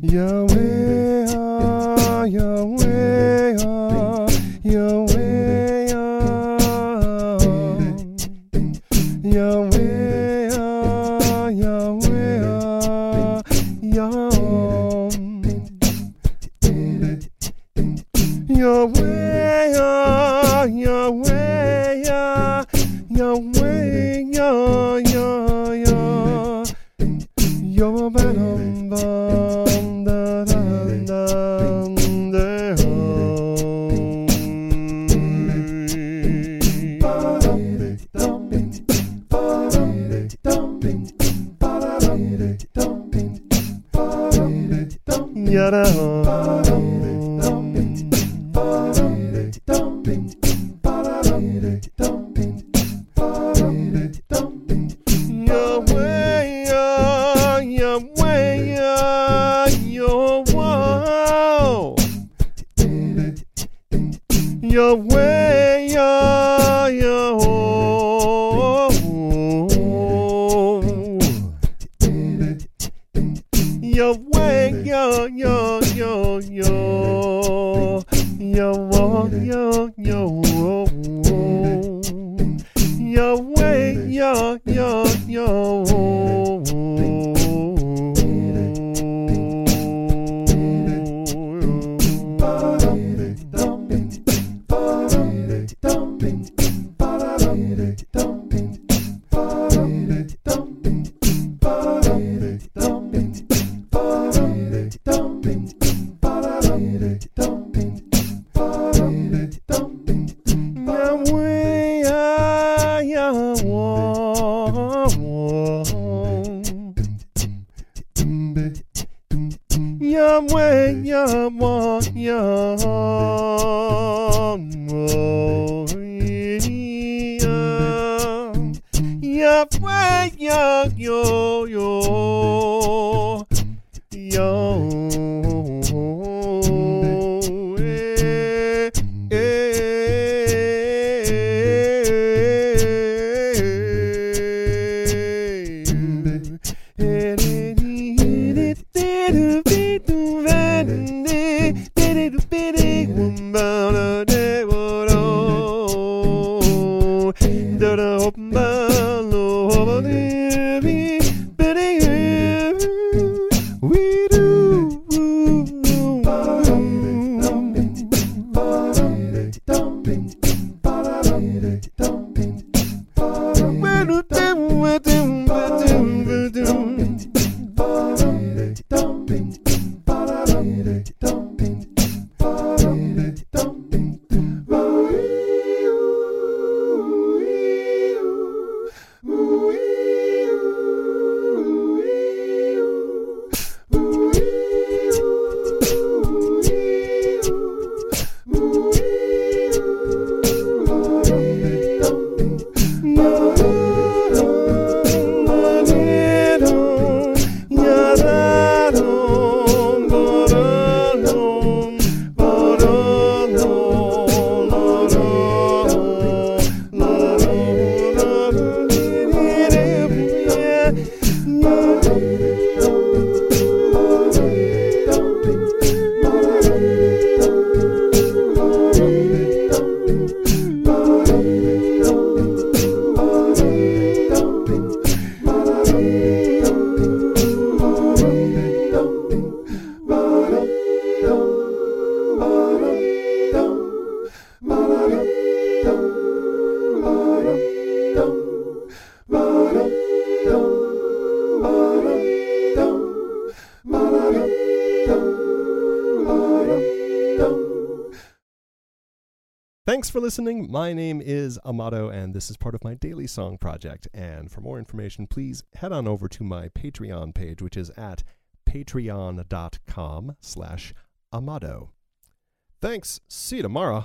Yahweh, ah, Yahweh, ah, Yahweh, ah. Yahweh, ah, Yahweh, ah, Yah. Yahweh, ah, Yahweh, ah, Yahweh, Yah, Yah, Yah. Yo hum. Yada Yahweh, Yah, Yahweh, Yah, Yah, Yah, Yah. Yahweh, Yah, Yahweh. Yahweh, Yah, Yah, Yahweh, Yahweh. Yahweh, Yahweh, Yahweh. Yahweh, Yah, Thanks for listening. My name is Amado, and this is part of my daily song project. And for more information, please head on over to my Patreon page, which is at patreon.com slash Amado. Thanks. See you tomorrow.